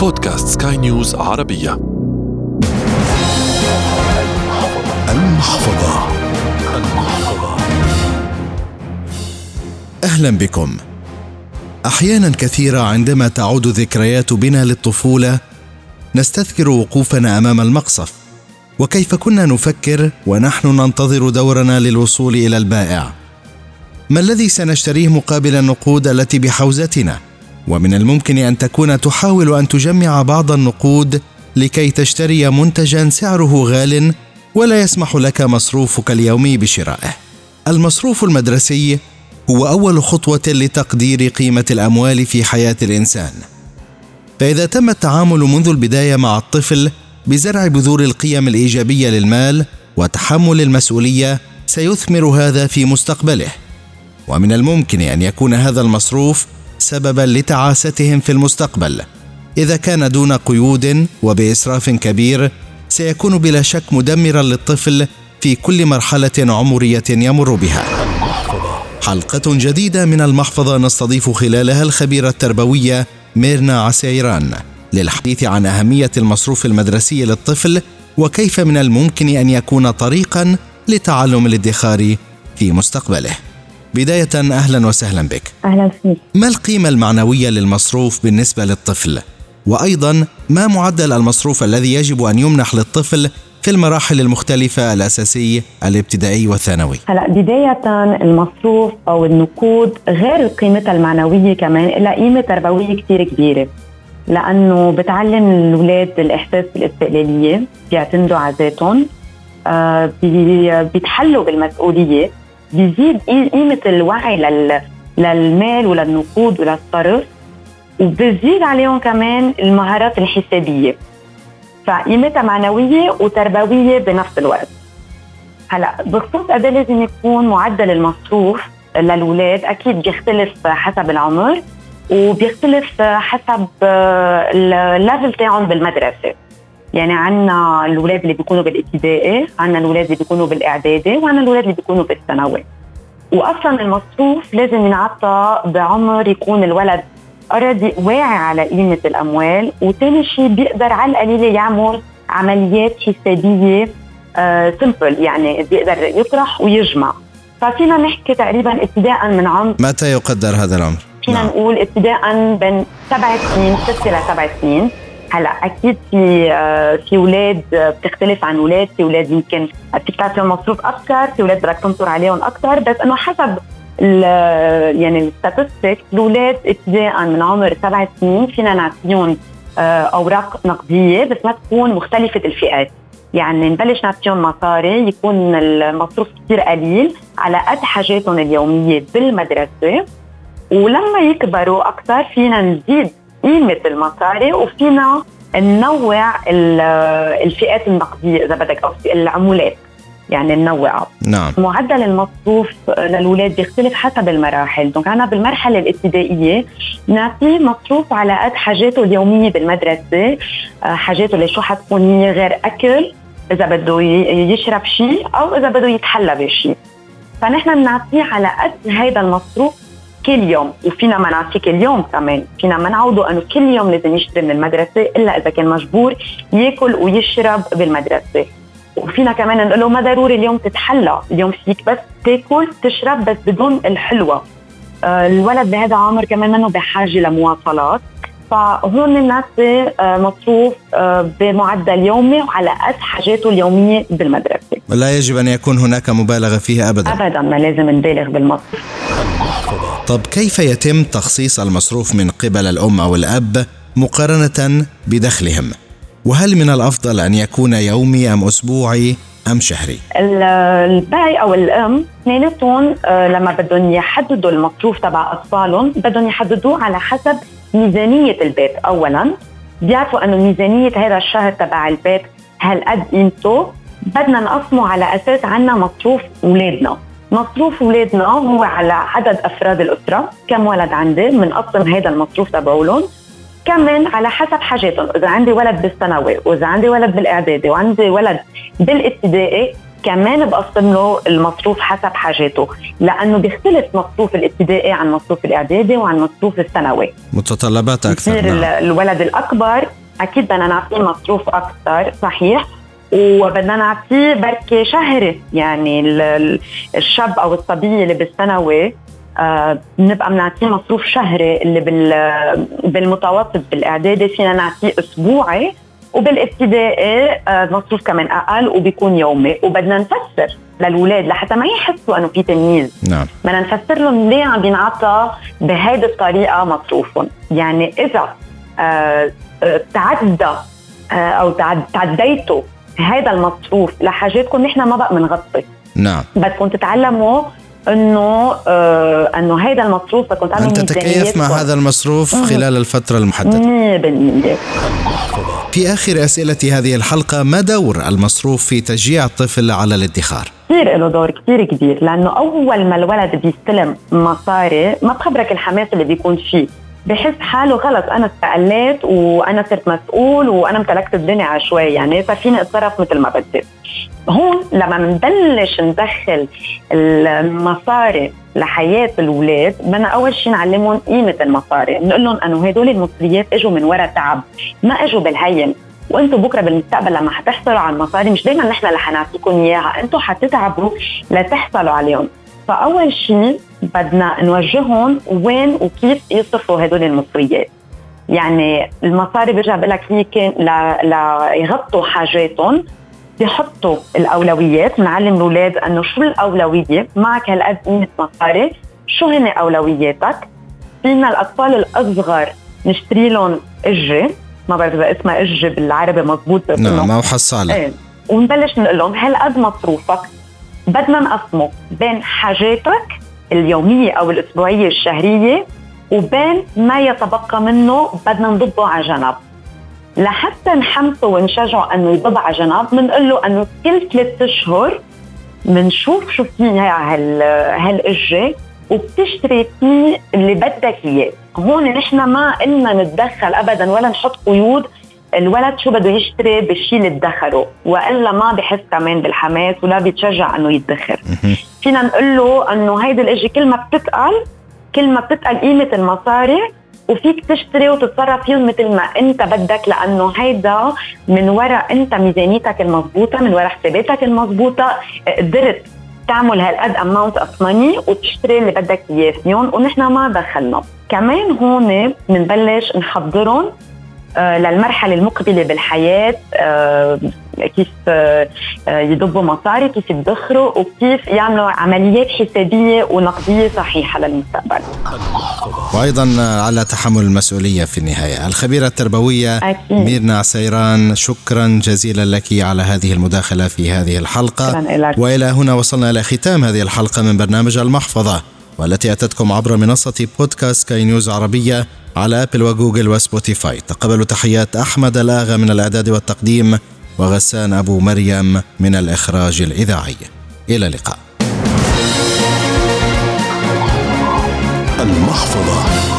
بودكاست سكاي نيوز عربية. المحفظة. المحفظة. أهلا بكم. أحيانا كثيرة عندما تعود ذكريات بنا للطفولة نستذكر وقوفنا أمام المقصف. وكيف كنا نفكر ونحن ننتظر دورنا للوصول إلى البائع. ما الذي سنشتريه مقابل النقود التي بحوزتنا؟ ومن الممكن أن تكون تحاول أن تجمع بعض النقود لكي تشتري منتجا سعره غال ولا يسمح لك مصروفك اليومي بشرائه. المصروف المدرسي هو أول خطوة لتقدير قيمة الأموال في حياة الإنسان. فإذا تم التعامل منذ البداية مع الطفل بزرع بذور القيم الإيجابية للمال وتحمل المسؤولية سيثمر هذا في مستقبله. ومن الممكن أن يكون هذا المصروف سببا لتعاستهم في المستقبل. إذا كان دون قيود وبإسراف كبير سيكون بلا شك مدمرا للطفل في كل مرحلة عمرية يمر بها. حلقة جديدة من المحفظة نستضيف خلالها الخبيرة التربوية ميرنا عسيران للحديث عن أهمية المصروف المدرسي للطفل وكيف من الممكن أن يكون طريقا لتعلم الادخار في مستقبله. بداية أهلا وسهلا بك. أهلا فيك. ما القيمة المعنوية للمصروف بالنسبة للطفل؟ وأيضا ما معدل المصروف الذي يجب أن يمنح للطفل في المراحل المختلفة الأساسي الابتدائي والثانوي؟ هلا بداية المصروف أو النقود غير قيمتها المعنوية كمان لها قيمة تربوية كثير كبيرة لأنه بتعلم الأولاد الإحساس بالاستقلالية بيعتمدوا على ذاتهم آه بيتحلوا بالمسؤولية بيزيد قيمة الوعي لل للمال وللنقود وللصرف وبزيد عليهم كمان المهارات الحسابية. فقيمتها معنوية وتربوية بنفس الوقت. هلا بخصوص قد إيه لازم يكون معدل المصروف للاولاد أكيد بيختلف حسب العمر وبيختلف حسب الليفل تاعهم بالمدرسة. يعني عندنا الاولاد اللي بيكونوا بالابتدائي عندنا الاولاد اللي بيكونوا بالإعدادي وعندنا الاولاد اللي بيكونوا بالثانوي واصلا المصروف لازم ينعطى بعمر يكون الولد اوريدي واعي على قيمة الأموال وثاني شيء بيقدر على القليله يعمل عمليات حسابية آه سمبل يعني بيقدر يطرح ويجمع ففينا نحكي تقريبا ابتداء من عمر متى يقدر هذا العمر؟ فينا نعم. نقول ابتداء بين سبع سنين ست لسبع سنين هلا أكيد في آه، في أولاد بتختلف عن أولاد في أولاد يمكن فيك تعطيهم مصروف أكثر في أولاد بدك تنطر عليهم أكثر بس إنه حسب يعني الستاتستيك الأولاد ابتداء من عمر سبع سنين فينا نعطيهم آه، أوراق نقدية بس ما تكون مختلفة الفئات. يعني نبلش نعطيهم مصاري يكون المصروف كثير قليل على قد حاجاتهم اليومية بالمدرسة ولما يكبروا أكثر فينا نزيد قيمة المصاري وفينا ننوع الفئات النقدية إذا بدك أو العمولات. يعني ننوعها نعم. معدل المصروف للاولاد بيختلف حسب المراحل. دونك أنا بالمرحلة الابتدائية نعطيه مصروف على قد حاجاته اليومية بالمدرسة. آه، حاجاته اللي شو حتكون هي غير أكل إذا بده يشرب شيء أو إذا بده يتحلى بشيء فنحن بنعطيه على قد هذا المصروف كل يوم وفينا ما نعطيه كل يوم كمان. فينا ما نعوده إنه كل يوم لازم يشتري من المدرسة إلا إذا كان مجبور ياكل ويشرب بالمدرسة. وفينا كمان نقول له ما ضروري اليوم تتحلى. اليوم فيك بس تاكل تشرب بس بدون الحلوه آه، الولد بهذا العمر كمان منه بحاجة لمواصلات. فهون بنعطي آه، مصروف آه، بمعدل يومي وعلى قد حاجاته اليومية بالمدرسة. لا يجب أن يكون هناك مبالغة فيها ابدا. ابدا ما لازم نبالغ بالمصروف. طب كيف يتم تخصيص المصروف من قبل الأم أو الأب مقارنة بدخلهم؟ وهل من الأفضل أن يكون يومي أم أسبوعي أم شهري؟ الباي أو الأم اثنيناتهم آه، لما بدهم يحددوا المصروف تبع أطفالهم بدهم يحددوه على حسب ميزانية البيت. اولا بيعرفوا أنه ميزانية هذا الشهر تبع البيت هالقد قيمته. بدنا نقسمه على أساس عنا مصروف أولادنا. مصروف أولادنا هو على عدد أفراد الأسرة. كم ولد عندي؟ بنقسم هذا المصروف تبعولهم. كمان على حسب حاجاتهم. إذا عندي ولد بالثانوي وإذا عندي ولد بالإعدادي وعندي ولد بالابتدائي كمان بقسم له المصروف حسب حاجاته لأنه بيختلف مصروف الابتدائي عن مصروف الإعدادي وعن مصروف الثانوي متطلبات أكثر نعم. الولد الأكبر أكيد بدنا نعطيه مصروف أكثر صحيح وبدنا نعطيه بركي شهري يعني الشاب أو الصبيه اللي بالثانوي آه بنبقى بنعطيه مصروف شهري اللي بالمتوسط بالإعدادي فينا نعطيه أسبوعي وبالابتدائي آه مصروف كمان أقل وبيكون يومي. وبدنا نفسر للاولاد لحتى ما يحسوا إنه في تمييز. نعم. بدنا نفسر لهم ليه عم بينعطى بهيدي الطريقة مصروفهم. يعني إذا آه, آه، تعدى آه أو تعديتوا هذا المصروف لحاجاتكم نحن ما بقى بنغطي نعم. بدكم تتعلموا إنه آه إنه هذا المصروف بدكم تعملوا تتكيف مع هذا المصروف خلال الفترة المحددة. 100% في آخر أسئلة هذه الحلقة ما دور المصروف في تشجيع الطفل على الادخار؟ كثير له دور كثير كبير لأنه أول ما الولد بيستلم مصاري ما بخبرك الحماس اللي بيكون فيه. بحس حاله خلص أنا استقليت وأنا صرت مسؤول وأنا امتلكت الدنيا عشوائي يعني ففيني أتصرف مثل ما بدي. هون لما بنبلش ندخل المصاري لحياة الأولاد بدنا أول شيء نعلمهم قيمة المصاري. نقول لهم أنه هدول المصريات إجوا من وراء تعب ما إجوا بالهين. وأنتم بكرة بالمستقبل لما حتحصلوا على المصاري مش دائما نحن رح نعطيكم إياها أنتم حتتعبوا لتحصلوا عليهم. فأول شيء بدنا نوجههم وين وكيف يصرفوا هدول المصريات يعني المصاري برجع بقول لك هي كان ليغطوا حاجاتهم بيحطوا الأولويات. بنعلم الأولاد إنه شو الأولوية؟ معك هالقد قيمة مصاري شو هن أولوياتك؟ فينا الأطفال الأصغر نشتري لهم اجه ما بعرف إذا اسمها اجه بالعربي مضبوط نعم أو حصاله إيه ونبلش نقول لهم هالقد مصروفك بدنا نقسمه بين حاجاتك اليومية أو الأسبوعية الشهرية وبين ما يتبقى منه بدنا نضبه على جنب. لحتى نحمسه ونشجعه إنه يضب على جنب بنقول له إنه كل ثلاث أشهر بنشوف شو فيها هال هالاجه وبتشتري فيه اللي بدك إياه. هون نحن ما قلنا نتدخل ابدا ولا نحط قيود الولد شو بده يشتري بالشيء اللي ادخره وإلا ما بحس كمان بالحماس ولا بيتشجع إنه يدخر. فينا نقول له إنه هيدي الاجي كل ما بتتقل كل ما بتتقل قيمة المصاري وفيك تشتري وتتصرف فيهم مثل ما أنت بدك لأنه هيدا من وراء أنت ميزانيتك المضبوطة من وراء حساباتك المضبوطة. قدرت تعمل هالقد amount of money وتشتري اللي بدك إياه. فيهم ونحن ما دخلنا. كمان هون بنبلش نحضرهم للمرحلة المقبلة بالحياة آه، كيف آه، يضبوا مصاري كيف يدخروا وكيف يعملوا عمليات حسابية ونقدية صحيحة للمستقبل. وأيضا على تحمل المسؤولية في النهاية. الخبيرة التربوية أكيد. ميرنا عسيران شكرا جزيلا لك على هذه المداخلة في هذه الحلقة. وإلى هنا وصلنا إلى ختام هذه الحلقة من برنامج المحفظة. والتي أتتكم عبر منصة بودكاست سكاي نيوز عربية على آبل وجوجل وسبوتيفاي. تقبلوا تحيات أحمد الاغا من الإعداد والتقديم وغسان أبو مريم من الإخراج الإذاعي. إلى اللقاء. المحفظه